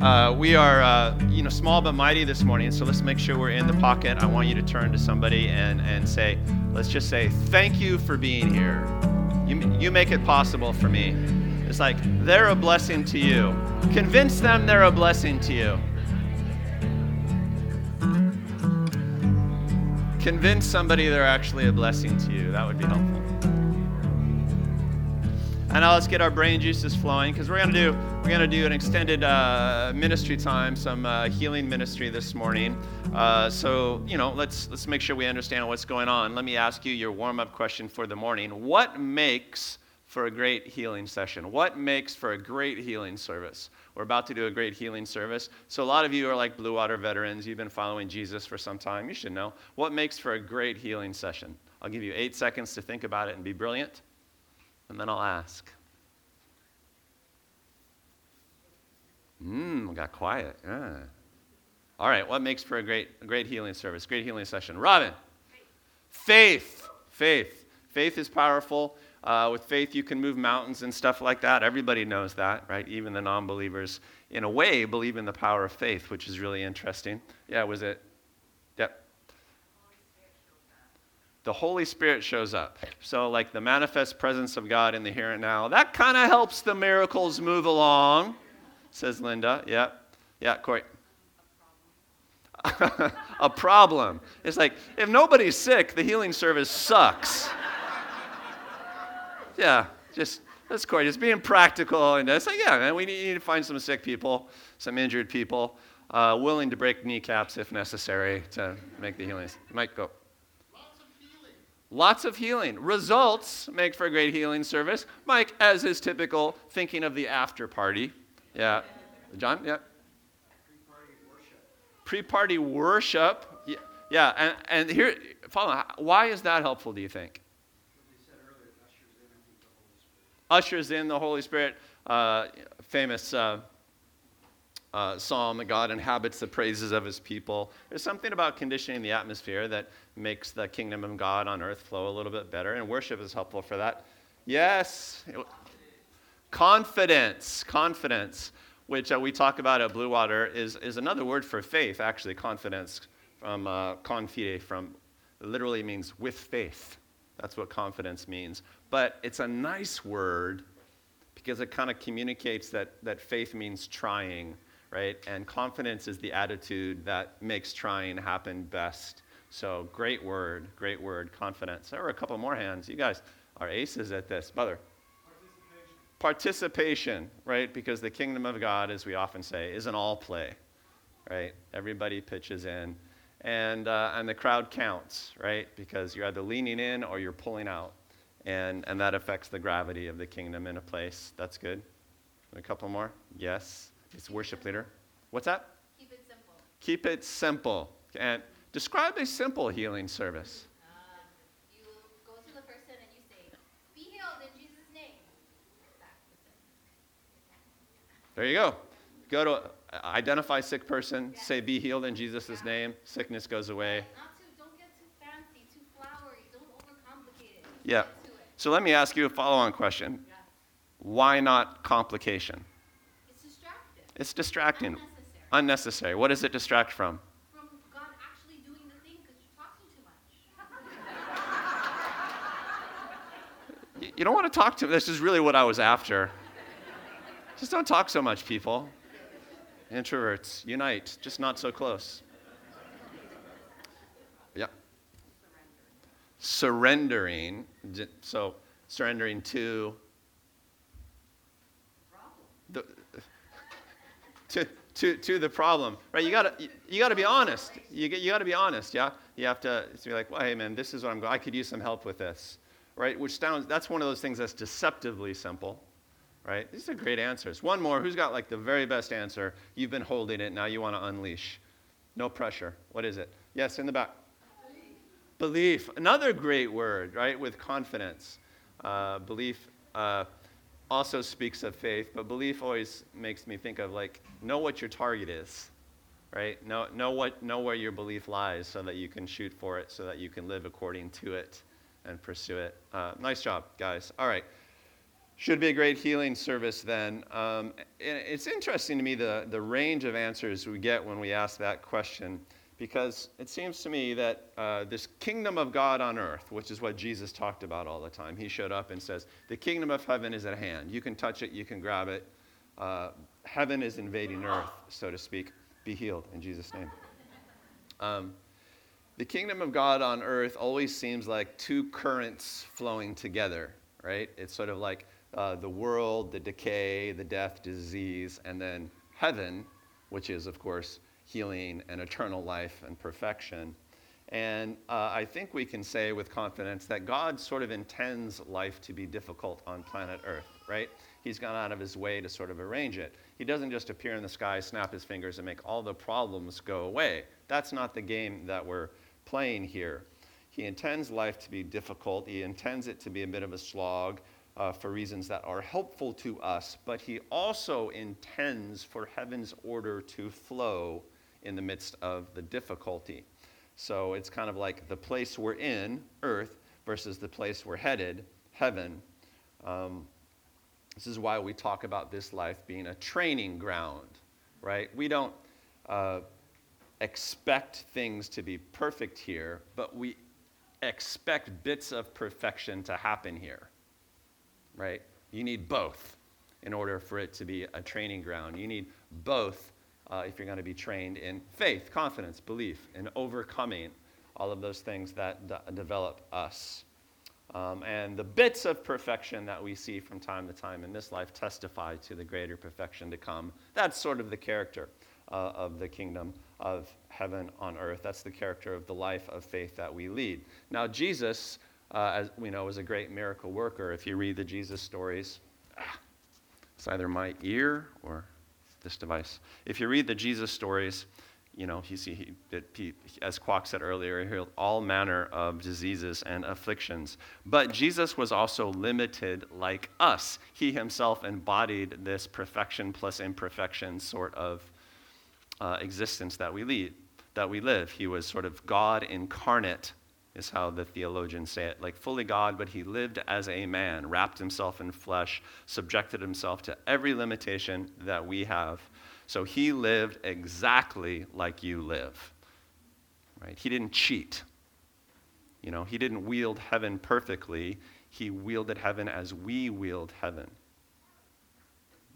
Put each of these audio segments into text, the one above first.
Uh, we are, uh, you know, small but mighty this morning, so let's make sure we're in the pocket. I want you to turn to somebody and, and say, let's just say, thank you for being here. You, you make it possible for me. It's like, they're a blessing to you. Convince them they're a blessing to you. Convince somebody they're actually a blessing to you. That would be helpful. And now let's get our brain juices flowing because we're gonna do we're gonna do an extended uh, ministry time, some uh, healing ministry this morning. Uh, so you know, let's let's make sure we understand what's going on. Let me ask you your warm-up question for the morning. What makes for a great healing session? What makes for a great healing service? We're about to do a great healing service. So a lot of you are like Blue Water veterans. You've been following Jesus for some time. You should know what makes for a great healing session. I'll give you eight seconds to think about it and be brilliant and then I'll ask. Mmm, got quiet. Yeah. All right, what makes for a great, a great healing service, great healing session? Robin. Faith. Faith. Faith is powerful. Uh, with faith, you can move mountains and stuff like that. Everybody knows that, right? Even the non believers, in a way, believe in the power of faith, which is really interesting. Yeah, was it? The Holy Spirit shows up. So, like the manifest presence of God in the here and now, that kind of helps the miracles move along, says Linda. Yeah. Yeah, Corey. a problem. It's like, if nobody's sick, the healing service sucks. yeah, just, that's Corey, just being practical. And it's like, yeah, man, we need to find some sick people, some injured people, uh, willing to break kneecaps if necessary to make the healings. Mike, go. Lots of healing. Results make for a great healing service. Mike, as is typical, thinking of the after party. Yeah. John? Yeah. Pre party worship. Yeah. yeah. And, and here, follow. Why is that helpful, do you think? Ushers in the Holy Spirit. Uh, famous uh, uh, psalm that God inhabits the praises of his people. There's something about conditioning the atmosphere that makes the kingdom of God on earth flow a little bit better, and worship is helpful for that. Yes, confidence, confidence, which uh, we talk about at Blue Water, is, is another word for faith, actually, confidence, from uh, confide, from literally means with faith. That's what confidence means. But it's a nice word because it kind of communicates that, that faith means trying right? And confidence is the attitude that makes trying happen best. So great word, great word, confidence. There were a couple more hands. You guys are aces at this. Brother. Participation. Participation, right? Because the kingdom of God, as we often say, is an all play, right? Everybody pitches in. And, uh, and the crowd counts, right? Because you're either leaning in or you're pulling out. And, and that affects the gravity of the kingdom in a place. That's good. A couple more? Yes. It's worship leader. What's that? Keep it simple. Keep it simple. And describe a simple healing service. Um, you go to the person and you say, Be healed in Jesus' name. There you go. Go to uh, identify sick person, yes. say, Be healed in Jesus' yeah. name. Sickness goes away. Not too, don't get too fancy, too flowery. Don't overcomplicate it. Yeah. So let me ask you a follow on question. Yes. Why not complication? It's distracting. Unnecessary. Unnecessary. What does it distract from? From God actually doing the thing because you're talking too much. you don't want to talk to me. this is really what I was after. Just don't talk so much, people. Introverts, unite, just not so close. Yeah. Surrendering. So, surrendering to the, to, to, to the problem, right? You gotta, you, you gotta be honest. You, you gotta be honest, yeah? You have to to be like, well, hey man, this is what I'm going, I could use some help with this, right? Which sounds, that's one of those things that's deceptively simple, right? These are great answers. One more, who's got like the very best answer? You've been holding it, now you wanna unleash. No pressure. What is it? Yes, in the back. Belief. Belief. Another great word, right? With confidence. Uh, belief. Uh, also speaks of faith, but belief always makes me think of like, know what your target is, right? Know, know, what, know where your belief lies so that you can shoot for it, so that you can live according to it and pursue it. Uh, nice job, guys. All right. Should be a great healing service then. Um, it's interesting to me the, the range of answers we get when we ask that question because it seems to me that uh, this kingdom of God on earth, which is what Jesus talked about all the time, he showed up and says, The kingdom of heaven is at hand. You can touch it, you can grab it. Uh, heaven is invading earth, so to speak. Be healed in Jesus' name. Um, the kingdom of God on earth always seems like two currents flowing together, right? It's sort of like uh, the world, the decay, the death, disease, and then heaven, which is, of course, healing and eternal life and perfection. And uh, I think we can say with confidence that God sort of intends life to be difficult on planet Earth, right? He's gone out of his way to sort of arrange it. He doesn't just appear in the sky, snap his fingers, and make all the problems go away. That's not the game that we're playing here. He intends life to be difficult, he intends it to be a bit of a slog uh, for reasons that are helpful to us, but he also intends for heaven's order to flow in the midst of the difficulty. So it's kind of like the place we're in, earth, versus the place we're headed, heaven. Um, this is why we talk about this life being a training ground, right? We don't uh, expect things to be perfect here, but we expect bits of perfection to happen here right? You need both in order for it to be a training ground. You need both uh, if you're going to be trained in faith, confidence, belief, and overcoming all of those things that d- develop us. Um, and the bits of perfection that we see from time to time in this life testify to the greater perfection to come. That's sort of the character uh, of the kingdom of heaven on earth. That's the character of the life of faith that we lead. Now, Jesus uh, as we know, was a great miracle worker. If you read the Jesus stories, ah, it's either my ear or this device. If you read the Jesus stories, you know, see, he, he, as Kwok said earlier, he healed all manner of diseases and afflictions. But Jesus was also limited like us. He himself embodied this perfection plus imperfection sort of uh, existence that we lead, that we live. He was sort of God incarnate is how the theologians say it. Like fully God, but he lived as a man, wrapped himself in flesh, subjected himself to every limitation that we have. So he lived exactly like you live. Right? He didn't cheat. You know, he didn't wield heaven perfectly. He wielded heaven as we wield heaven,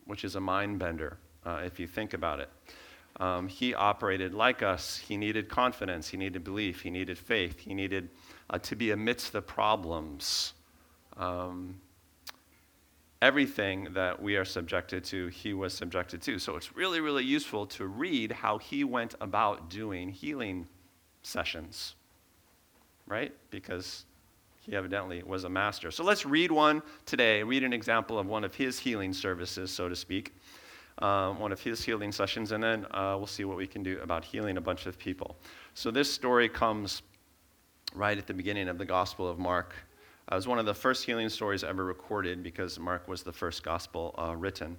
which is a mind bender uh, if you think about it. Um, he operated like us. He needed confidence. He needed belief. He needed faith. He needed uh, to be amidst the problems. Um, everything that we are subjected to, he was subjected to. So it's really, really useful to read how he went about doing healing sessions, right? Because he evidently was a master. So let's read one today, read an example of one of his healing services, so to speak um, one of his healing sessions, and then uh, we'll see what we can do about healing a bunch of people. So, this story comes right at the beginning of the Gospel of Mark. It was one of the first healing stories ever recorded because Mark was the first gospel uh, written.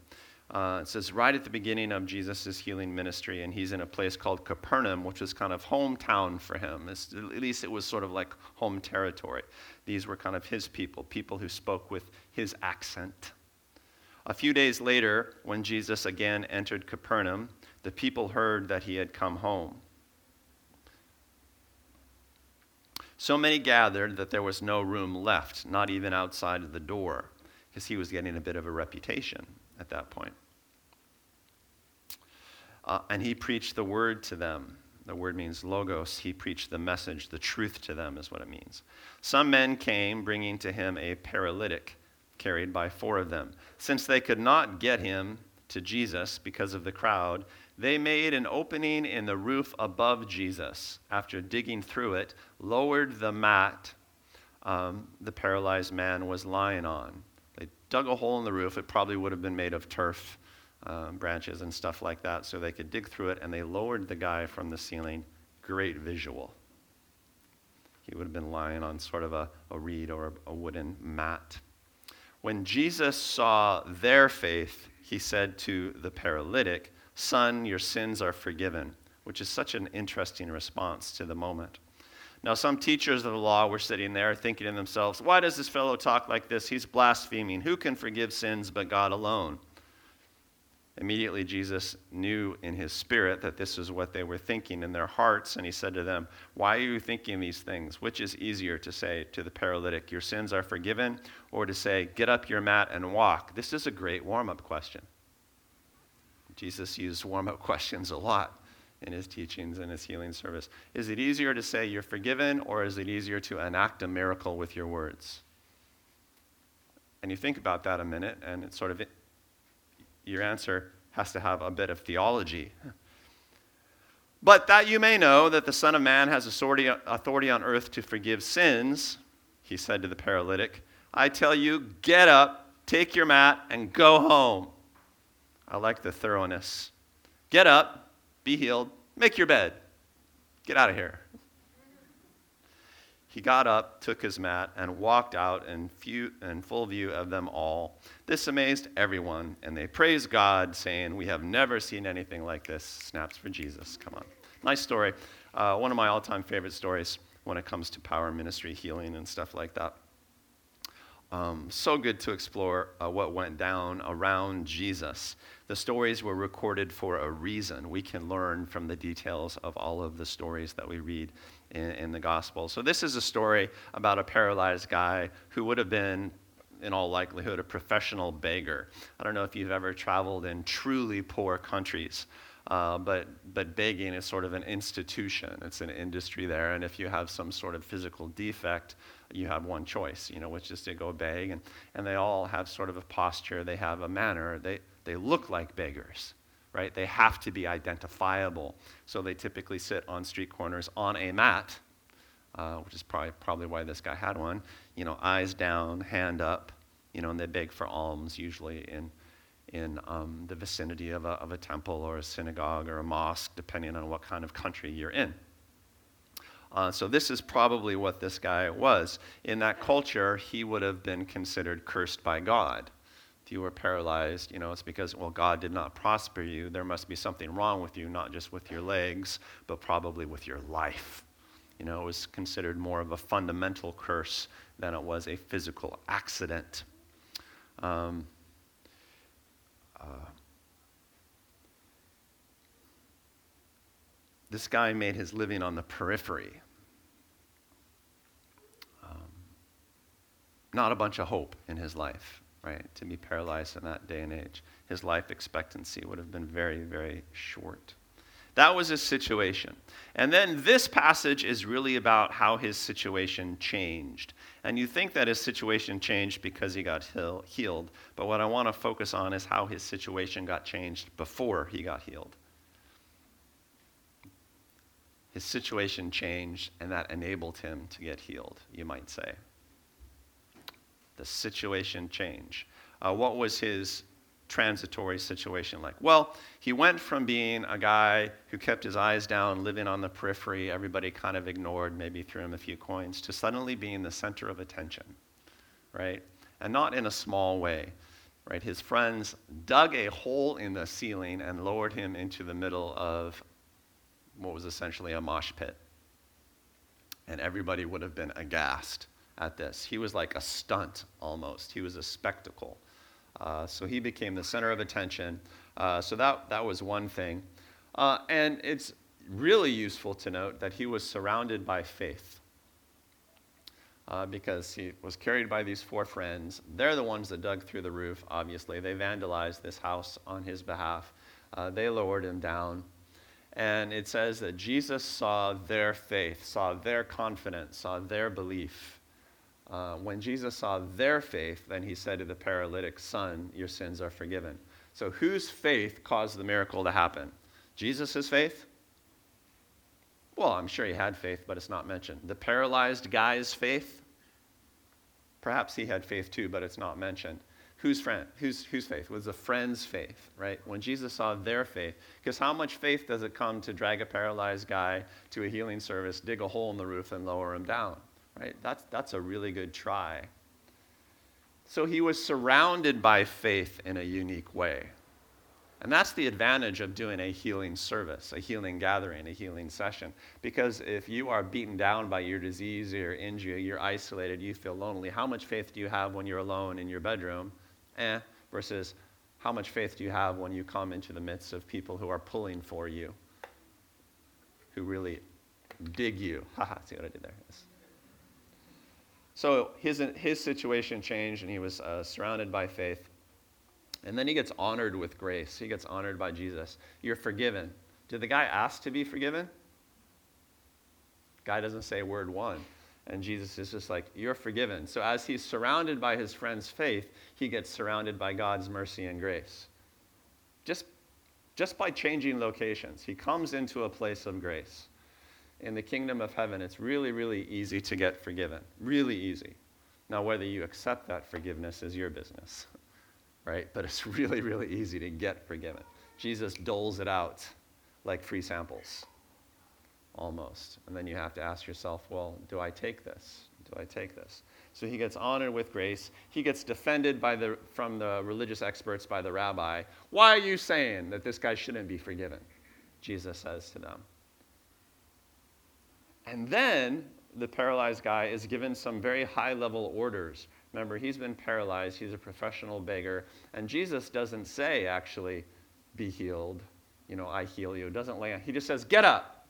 Uh, it says right at the beginning of Jesus' healing ministry, and he's in a place called Capernaum, which was kind of hometown for him. It's, at least it was sort of like home territory. These were kind of his people, people who spoke with his accent. A few days later, when Jesus again entered Capernaum, the people heard that he had come home. So many gathered that there was no room left, not even outside of the door, because he was getting a bit of a reputation at that point. Uh, and he preached the word to them. The word means logos. He preached the message, the truth to them is what it means. Some men came bringing to him a paralytic carried by four of them. Since they could not get him to Jesus because of the crowd, they made an opening in the roof above Jesus. After digging through it, lowered the mat um, the paralyzed man was lying on. They dug a hole in the roof. It probably would have been made of turf, uh, branches, and stuff like that, so they could dig through it, and they lowered the guy from the ceiling. Great visual. He would have been lying on sort of a, a reed or a, a wooden mat. When Jesus saw their faith, he said to the paralytic, Son, your sins are forgiven, which is such an interesting response to the moment. Now, some teachers of the law were sitting there thinking to themselves, Why does this fellow talk like this? He's blaspheming. Who can forgive sins but God alone? Immediately, Jesus knew in his spirit that this is what they were thinking in their hearts, and he said to them, Why are you thinking these things? Which is easier to say to the paralytic, Your sins are forgiven, or to say, Get up your mat and walk? This is a great warm up question. Jesus used warm up questions a lot in his teachings and his healing service. Is it easier to say you're forgiven, or is it easier to enact a miracle with your words? And you think about that a minute, and it's sort of your answer has to have a bit of theology. But that you may know that the Son of Man has authority on earth to forgive sins, he said to the paralytic, I tell you, get up, take your mat, and go home. I like the thoroughness. Get up, be healed, make your bed, get out of here. He got up, took his mat, and walked out in, few, in, full view of them all. This amazed everyone, and they praised God, saying, We have never seen anything like this. Snaps for Jesus. Come on. Nice story. Uh, one of my all time favorite stories when it comes to power ministry, healing, and stuff like that. Um, so good to explore uh, what went down around Jesus. The stories were recorded for a reason. We can learn from the details of all of the stories that we read in, in the gospel. So, this is a story about a paralyzed guy who would have been in all likelihood, a professional beggar. I don't know if you've ever traveled in truly poor countries, uh, but, but begging is sort of an institution. It's an industry there, and if you have some sort of physical defect, you have one choice, you know, which is to go beg. And, and they all have sort of a posture, they have a manner, they, they look like beggars, right? They have to be identifiable. So they typically sit on street corners on a mat, uh, which is probably, probably why this guy had one, you know, eyes down, hand up, you know, and they beg for alms, usually in, in um, the vicinity of a, of a temple or a synagogue or a mosque, depending on what kind of country you're in. Uh, so, this is probably what this guy was. In that culture, he would have been considered cursed by God. If you were paralyzed, you know, it's because, well, God did not prosper you. There must be something wrong with you, not just with your legs, but probably with your life. You know, it was considered more of a fundamental curse than it was a physical accident. Um, uh, this guy made his living on the periphery. not a bunch of hope in his life, right? To be paralyzed in that day and age. His life expectancy would have been very, very short. That was his situation. And then this passage is really about how his situation changed. And you think that his situation changed because he got healed. But what I want to focus on is how his situation got changed before he got healed. His situation changed, and that enabled him to get healed, you might say the situation change. Uh, what was his transitory situation like? Well, he went from being a guy who kept his eyes down, living on the periphery, everybody kind of ignored, maybe threw him a few coins, to suddenly being the center of attention, right? And not in a small way, right? His friends dug a hole in the ceiling and lowered him into the middle of what was essentially a mosh pit. And everybody would have been aghast at this. He was like a stunt almost, he was a spectacle. Uh, so he became the center of attention. Uh, so that, that was one thing. Uh, and it's really useful to note that he was surrounded by faith. Uh, because he was carried by these four friends. They're the ones that dug through the roof, obviously. They vandalized this house on his behalf. Uh, they lowered him down. And it says that Jesus saw their faith, saw their confidence, saw their belief. Uh, when Jesus saw their faith, then he said to the paralytic, Son, your sins are forgiven. So, whose faith caused the miracle to happen? Jesus' faith? Well, I'm sure he had faith, but it's not mentioned. The paralyzed guy's faith? Perhaps he had faith too, but it's not mentioned. Whose friend? Whose, whose faith? It was a friend's faith, right? When Jesus saw their faith. Because how much faith does it come to drag a paralyzed guy to a healing service, dig a hole in the roof, and lower him down? Right? That's, that's a really good try. So he was surrounded by faith in a unique way. And that's the advantage of doing a healing service, a healing gathering, a healing session. Because if you are beaten down by your disease or your injury, you're isolated, you feel lonely, how much faith do you have when you're alone in your bedroom? Eh, versus how much faith do you have when you come into the midst of people who are pulling for you, who really dig you? Haha, see what I did there? Yes. So his, his situation changed, and he was uh, surrounded by faith. And then he gets honored with grace. He gets honored by Jesus. You're forgiven. Did the guy ask to be forgiven? Guy doesn't say word one. And Jesus is just like, You're forgiven. So as he's surrounded by his friend's faith, he gets surrounded by God's mercy and grace. Just, just by changing locations, he comes into a place of grace. In the kingdom of heaven, it's really, really easy to get forgiven. Really easy. Now, whether you accept that forgiveness is your business, right? But it's really, really easy to get forgiven. Jesus doles it out like free samples almost. And then you have to ask yourself, well, do I take this? Do I take this? So he gets honored with grace. He gets defended by the, from the religious experts by the rabbi. Why are you saying that this guy shouldn't be forgiven? Jesus says to them. And then the paralyzed guy is given some very high level orders. Remember, he's been paralyzed, he's a professional beggar. And Jesus doesn't say, actually, be healed. You know, I heal you. Doesn't lay on. He just says, get up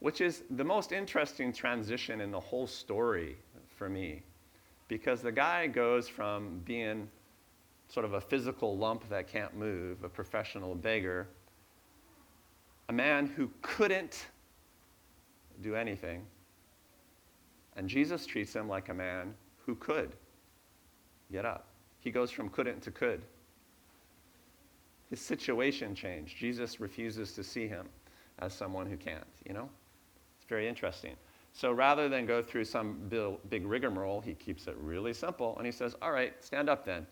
which is the most interesting transition in the whole story for me. Because the guy goes from being sort of a physical lump that can't move, a professional beggar, a man who couldn't do anything. And Jesus treats him like a man who could get up. He goes from couldn't to could. His situation changed. Jesus refuses to see him as someone who can't, you know? It's very interesting. So rather than go through some big rigmarole, he keeps it really simple and he says, All right, stand up then.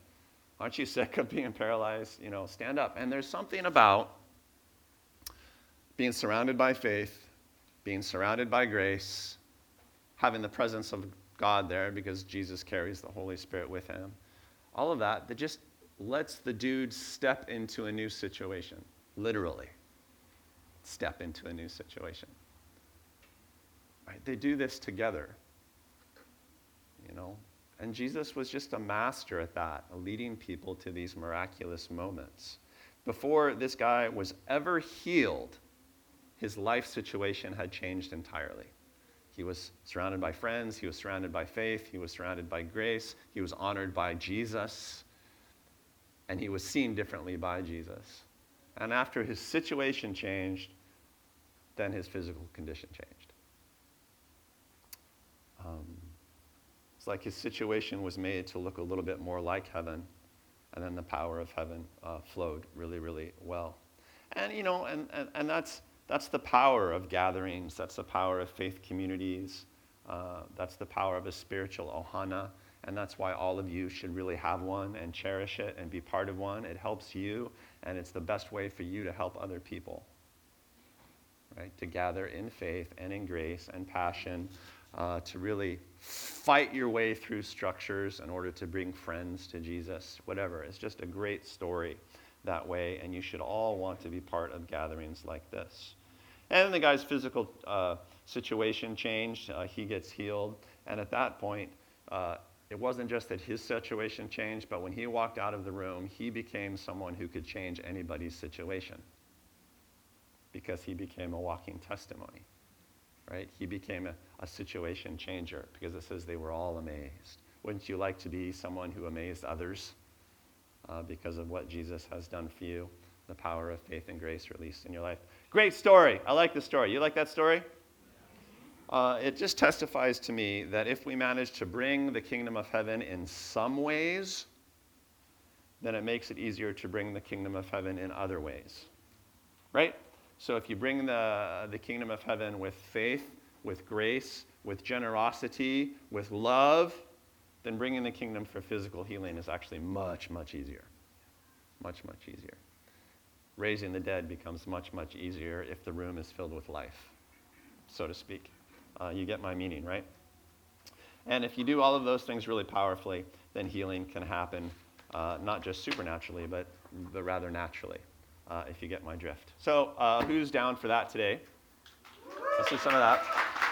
Aren't you sick of being paralyzed? You know, stand up. And there's something about being surrounded by faith, being surrounded by grace, having the presence of God there because Jesus carries the Holy Spirit with him. All of that that just lets the dude step into a new situation, literally. Step into a new situation. Right? They do this together. You know? And Jesus was just a master at that, leading people to these miraculous moments. Before this guy was ever healed, his life situation had changed entirely. He was surrounded by friends, he was surrounded by faith, he was surrounded by grace, he was honored by Jesus, and he was seen differently by Jesus. And after his situation changed, then his physical condition changed. Um, it's like his situation was made to look a little bit more like heaven, and then the power of heaven uh, flowed really, really well. And, you know, and, and, and that's, that's the power of gatherings, that's the power of faith communities, uh, that's the power of a spiritual ohana. And that's why all of you should really have one and cherish it and be part of one. It helps you, and it's the best way for you to help other people. Right? To gather in faith and in grace and passion uh, to really fight your way through structures in order to bring friends to Jesus, whatever. It's just a great story that way, and you should all want to be part of gatherings like this. And the guy's physical uh, situation changed. Uh, he gets healed. And at that point, uh, it wasn't just that his situation changed, but when he walked out of the room, he became someone who could change anybody's situation because he became a walking testimony right? He became a, a situation changer because it says they were all amazed. Wouldn't you like to be someone who amazed others uh, because of what Jesus has done for you? The power of faith and grace released in your life. Great story. I like the story. You like that story? Uh, it just testifies to me that if we manage to bring the kingdom of heaven in some ways, then it makes it easier to bring the kingdom of heaven in other ways. Right? So if you bring the, the kingdom of heaven with faith, with grace, with generosity, with love, then bringing the kingdom for physical healing is actually much, much easier. Much, much easier. Raising the dead becomes much, much easier if the room is filled with life, so to speak. Uh, you get my meaning, right? And if you do all of those things really powerfully, then healing can happen, uh, not just supernaturally, but but rather naturally, uh, if you get my drift. So, uh, who's down for that today? Let's do some of that.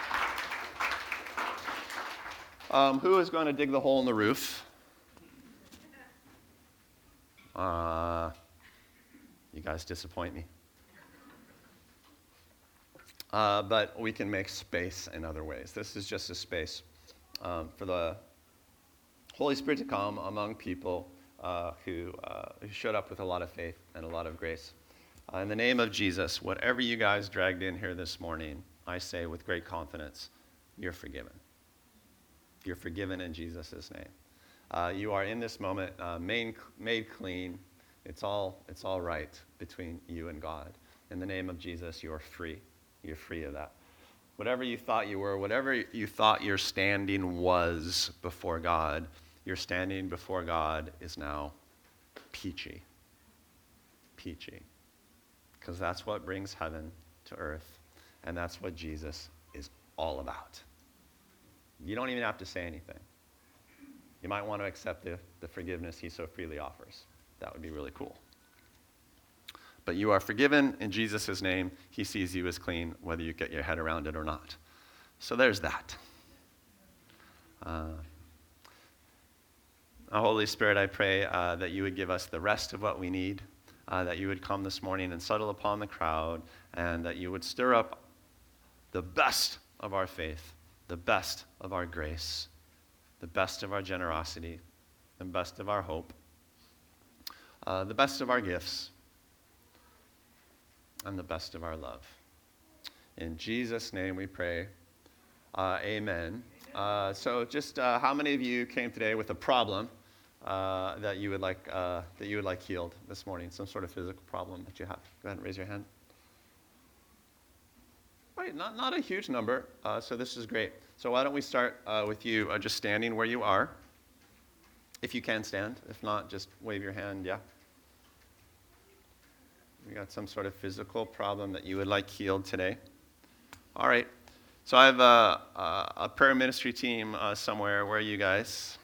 Um, who is going to dig the hole in the roof? Uh, you guys disappoint me. Uh, but we can make space in other ways. This is just a space um, for the Holy Spirit to come among people uh, who, uh, who showed up with a lot of faith and a lot of grace. Uh, in the name of Jesus, whatever you guys dragged in here this morning, I say with great confidence, you're forgiven. You're forgiven in Jesus' name. Uh, you are in this moment uh, made, made clean. It's all, it's all right between you and God. In the name of Jesus, you are free. You're free of that. Whatever you thought you were, whatever you thought your standing was before God, your standing before God is now peachy. Peachy. Because that's what brings heaven to earth, and that's what Jesus is all about. You don't even have to say anything. You might want to accept the, the forgiveness he so freely offers. That would be really cool. But you are forgiven in Jesus' name. He sees you as clean, whether you get your head around it or not. So there's that. Uh, Holy Spirit, I pray uh, that you would give us the rest of what we need, uh, that you would come this morning and settle upon the crowd, and that you would stir up the best of our faith, the best of our grace, the best of our generosity, the best of our hope, uh, the best of our gifts and the best of our love. In Jesus' name we pray. Uh, amen. Uh, so, just uh, how many of you came today with a problem uh, that you would like uh, that you would like healed this morning? Some sort of physical problem that you have. Go ahead and raise your hand. Right, not not a huge number. Uh, so this is great. So why don't we start with you just standing where you are, if you can stand. If not, just wave your hand. Yeah. You got some sort of physical problem that you would like healed today? All right. So I have a, a, a prayer ministry team uh, somewhere. Where are you guys?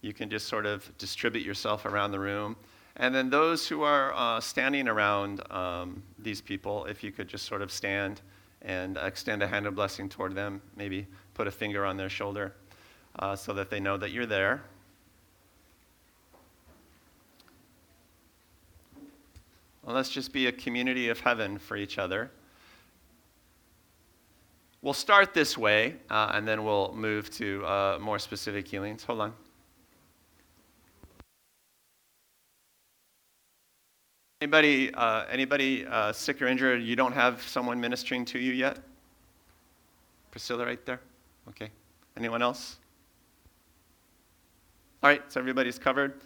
You can just sort of distribute yourself around the room. And then those who are uh, standing around um, these people, if you could just sort of stand and extend a hand of blessing toward them, maybe put a finger on their shoulder uh, so that they know that you're there. Well, let's just be a community of heaven for each other. We'll start this way, uh, and then we'll move to uh, more specific healings. Hold on. Anybody, uh, anybody uh, sick or injured? You don't have someone ministering to you yet? Priscilla, right there. Okay. Anyone else? All right. So everybody's covered.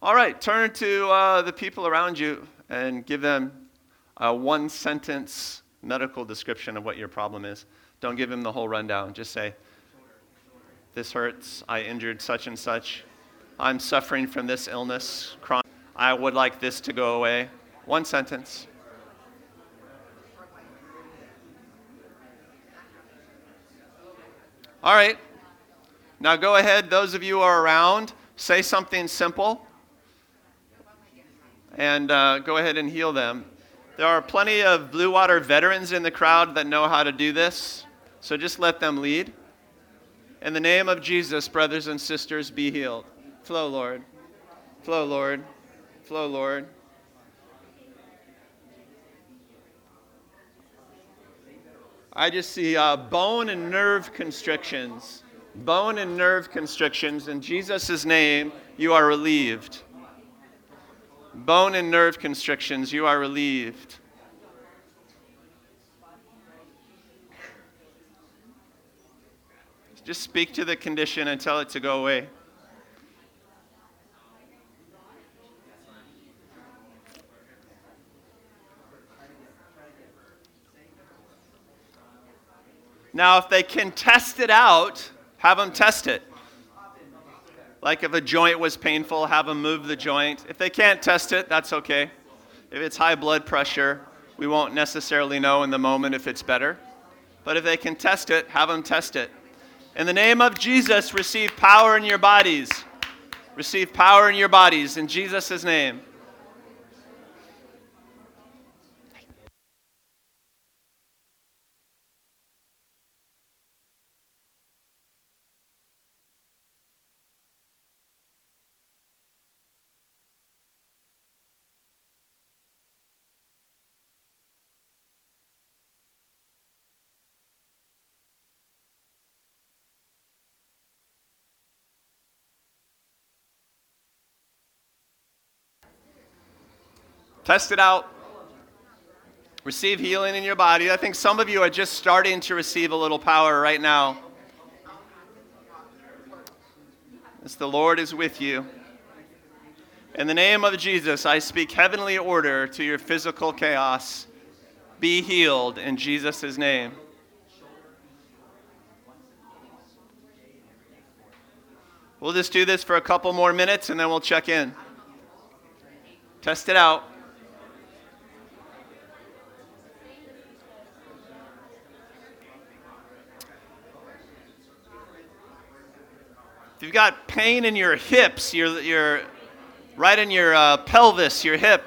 All right. Turn to uh, the people around you and give them a one sentence medical description of what your problem is. Don't give them the whole rundown. Just say, This hurts. I injured such and such. I'm suffering from this illness. I would like this to go away. One sentence. All right. Now go ahead, those of you who are around, say something simple and uh, go ahead and heal them. There are plenty of Blue Water veterans in the crowd that know how to do this, so just let them lead. In the name of Jesus, brothers and sisters, be healed. Flow, Lord. Flow, Lord. Flow, Lord. I just see uh, bone and nerve constrictions. Bone and nerve constrictions. In Jesus' name, you are relieved bone and nerve constrictions, you are relieved. Just speak to the condition and tell it to go away. Now, if they can test it out, have them test it. Like if a joint was painful, have them move the joint. If they can't test it, that's okay. If it's high blood pressure, we won't necessarily know in the moment if it's better. But if they can test it, have them test it. In the name of Jesus, receive power in your bodies. Receive power in your bodies in Jesus' name. Test it out. Receive healing in your body. I think some of you are just starting to receive a little power right now. As the Lord is with you. In the name of Jesus, I speak heavenly order to your physical chaos. Be healed in Jesus' name. We'll just do this for a couple more minutes and then we'll check in. Test it out. If you've got pain in your hips, your, your, right in your uh, pelvis, your hip,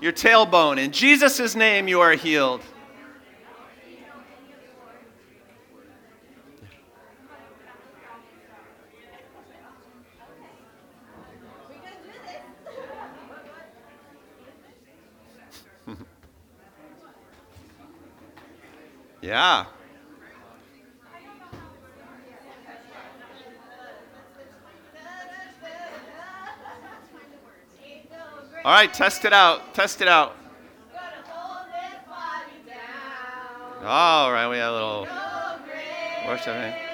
your tailbone, in Jesus' name you are healed. yeah. All right, test it out. Test it out. All right, we have a little worship. Eh?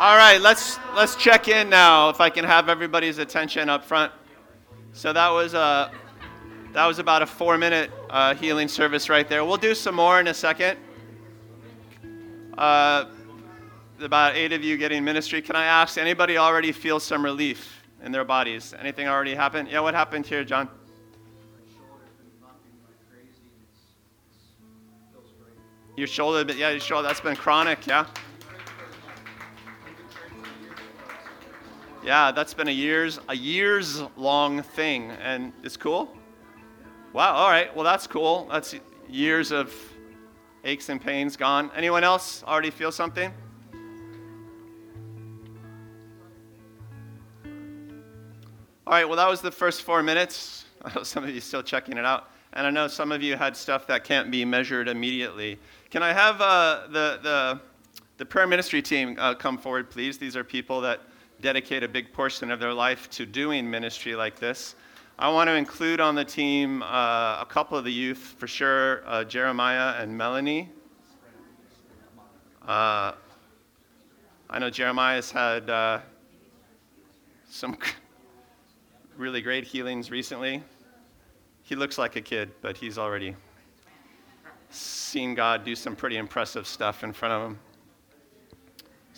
All right, let's let's check in now. If I can have everybody's attention up front. So that was a uh, that was about a four-minute uh, healing service right there. We'll do some more in a second. Uh, about eight of you getting ministry. Can I ask anybody already feel some relief in their bodies? Anything already happened? Yeah, what happened here, John? Your shoulder, but yeah, your shoulder. That's been chronic, yeah. Yeah, that's been a years a years long thing, and it's cool. Wow. All right. Well, that's cool. That's years of aches and pains gone. Anyone else already feel something? All right. Well, that was the first four minutes. I know some of you still checking it out, and I know some of you had stuff that can't be measured immediately. Can I have uh, the the the prayer ministry team uh, come forward, please? These are people that dedicate a big portion of their life to doing ministry like this. I want to include on the team uh, a couple of the youth for sure uh, Jeremiah and Melanie. Uh, I know Jeremiah's had uh, some really great healings recently. He looks like a kid, but he's already seen God do some pretty impressive stuff in front of him.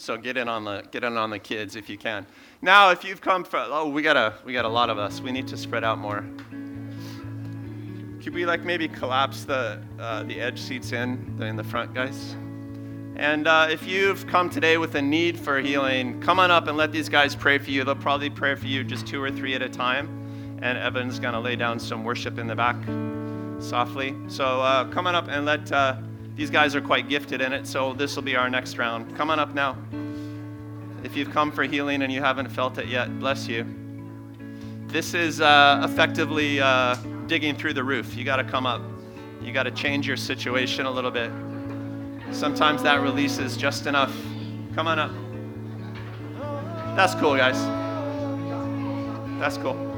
So get in on the get in on the kids if you can. Now, if you've come from oh, we got a we got a lot of us. We need to spread out more. Could we like maybe collapse the uh, the edge seats in in the front, guys? And uh, if you've come today with a need for healing, come on up and let these guys pray for you. They'll probably pray for you just two or three at a time. And Evan's gonna lay down some worship in the back softly. So uh, come on up and let uh, these guys are quite gifted in it, so this will be our next round. Come on up now. If you've come for healing and you haven't felt it yet, bless you. This is uh, effectively uh, digging through the roof. You got to come up. You got to change your situation a little bit. Sometimes that releases just enough. Come on up. That's cool, guys. That's cool.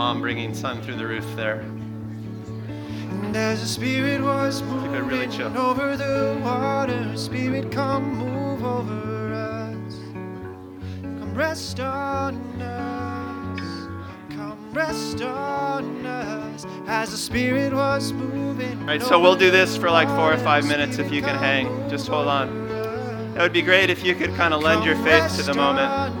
Mom bringing son through the roof there. And as the Spirit was moving really over the water, Spirit, come move over us. Come rest on us. Come come rest on us as the Spirit was moving. All right, so we'll do this for like four or five minutes if you can hang. Just hold on. It would be great if you could kind of lend your faith to the moment.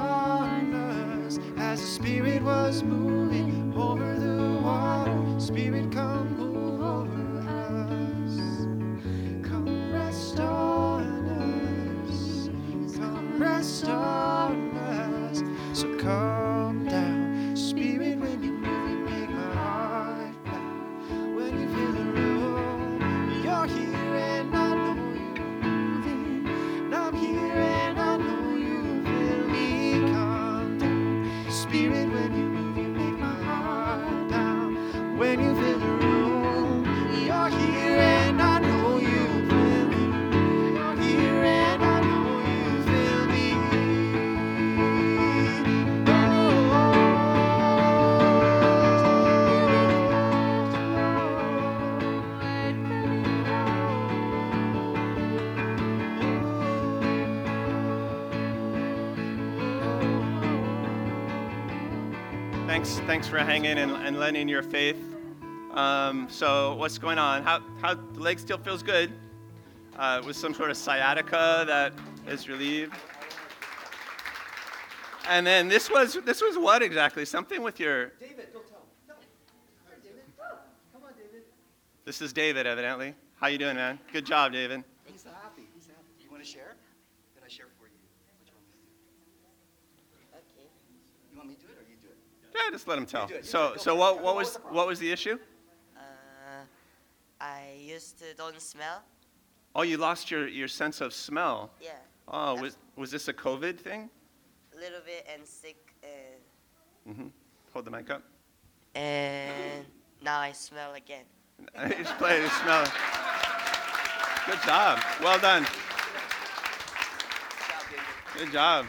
Thanks, thanks for hanging and, and lending your faith. Um, so, what's going on? How, how the leg still feels good? Uh, with some sort of sciatica that is relieved. And then this was this was what exactly? Something with your. David, go tell. No. David. Come on, David. This is David, evidently. How you doing, man? Good job, David. He's happy. He's happy. You want to share? Then I share for you. What you want me to do? Okay. You want me to do it or you do it? Yeah, just let him tell. do it, you do So, it, go so for it. what, Tell me what was was the problem. what was the issue? Uh, I used to don't smell. Oh, you lost your, your sense of smell. Yeah, Oh, was was this a COVID thing? a little bit and sick and hmm Hold the mic up. and now I smell again. Just play it, smell it. Good job. Well done. Good job.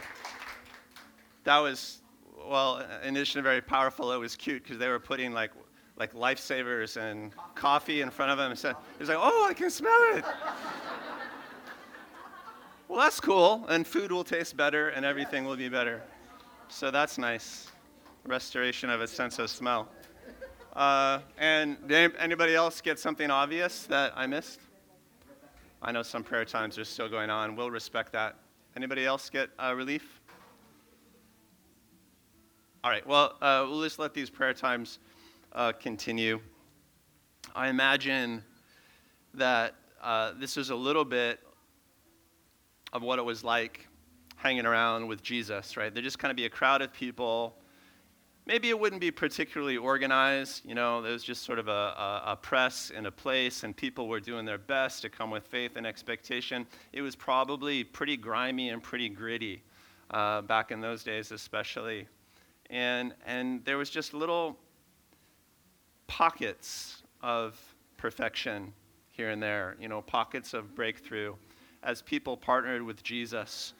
That was, well, in addition to very powerful, it was cute because they were putting like, like lifesavers and coffee in front of him and said, he was like, oh, I can smell it. well, that's cool. And food will taste better and everything will be better. So that's nice. Restoration of a sense of smell. Uh, and did anybody else get something obvious that I missed? I know some prayer times are still going on. We'll respect that. Anybody else get uh, relief? All right. Well, uh, we'll just let these prayer times uh, continue. I imagine that uh, this is a little bit of what it was like hanging around with Jesus, right? There'd just kind of be a crowd of people maybe it wouldn't be particularly organized. You know, there was just sort of a, a, a, press in a place, and people were doing their best to come with faith and expectation. It was probably pretty grimy and pretty gritty uh, back in those days, especially. And, and there was just little pockets of perfection here and there, you know, pockets of breakthrough as people partnered with Jesus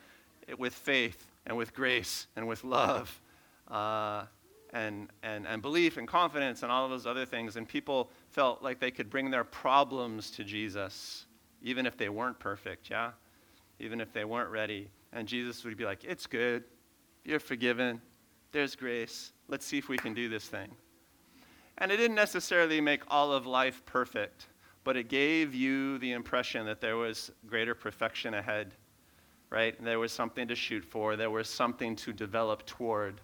eh, with faith and with grace and with love. Uh, and, and, and belief and confidence and all of those other things. And people felt like they could bring their problems to Jesus, even if they weren't perfect, yeah? Even if they weren't ready. And Jesus would be like, It's good. You're forgiven. There's grace. Let's see if we can do this thing. And it didn't necessarily make all of life perfect, but it gave you the impression that there was greater perfection ahead, right? There was something to shoot for, there was something to develop toward.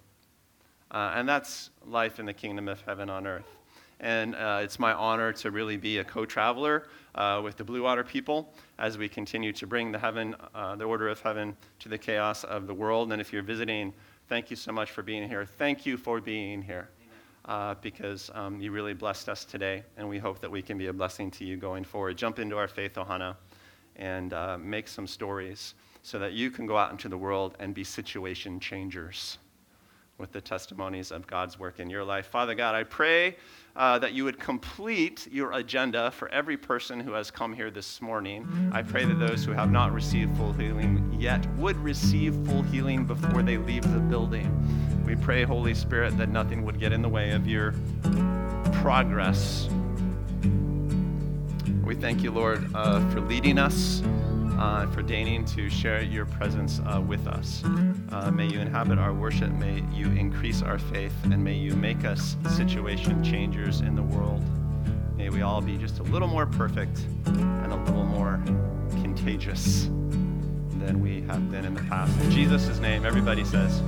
Uh, and that's life in the kingdom of heaven on earth. And uh, it's my honor to really be a co traveler uh, with the Blue Water people as we continue to bring the heaven, uh, the order of heaven to the chaos of the world. And if you're visiting, thank you so much for being here. Thank you for being here uh, because um, you really blessed us today. And we hope that we can be a blessing to you going forward. Jump into our faith, Ohana, and uh, make some stories so that you can go out into the world and be situation changers with the testimonies of God's work in your life. Father God, I pray uh, that you would complete your agenda for every person who has come here this morning. I pray that those who have not received full healing yet would receive full healing before they leave the building. We pray, Holy Spirit, that nothing would get in the way of your progress. We thank you, Lord, uh, for leading us uh, for deigning to share your presence uh, with us. Uh, may you inhabit our worship. May you increase our faith. And may you make us situation changers in the world. May we all be just a little more perfect and a little more contagious than we have been in the past. In Jesus' name, everybody says,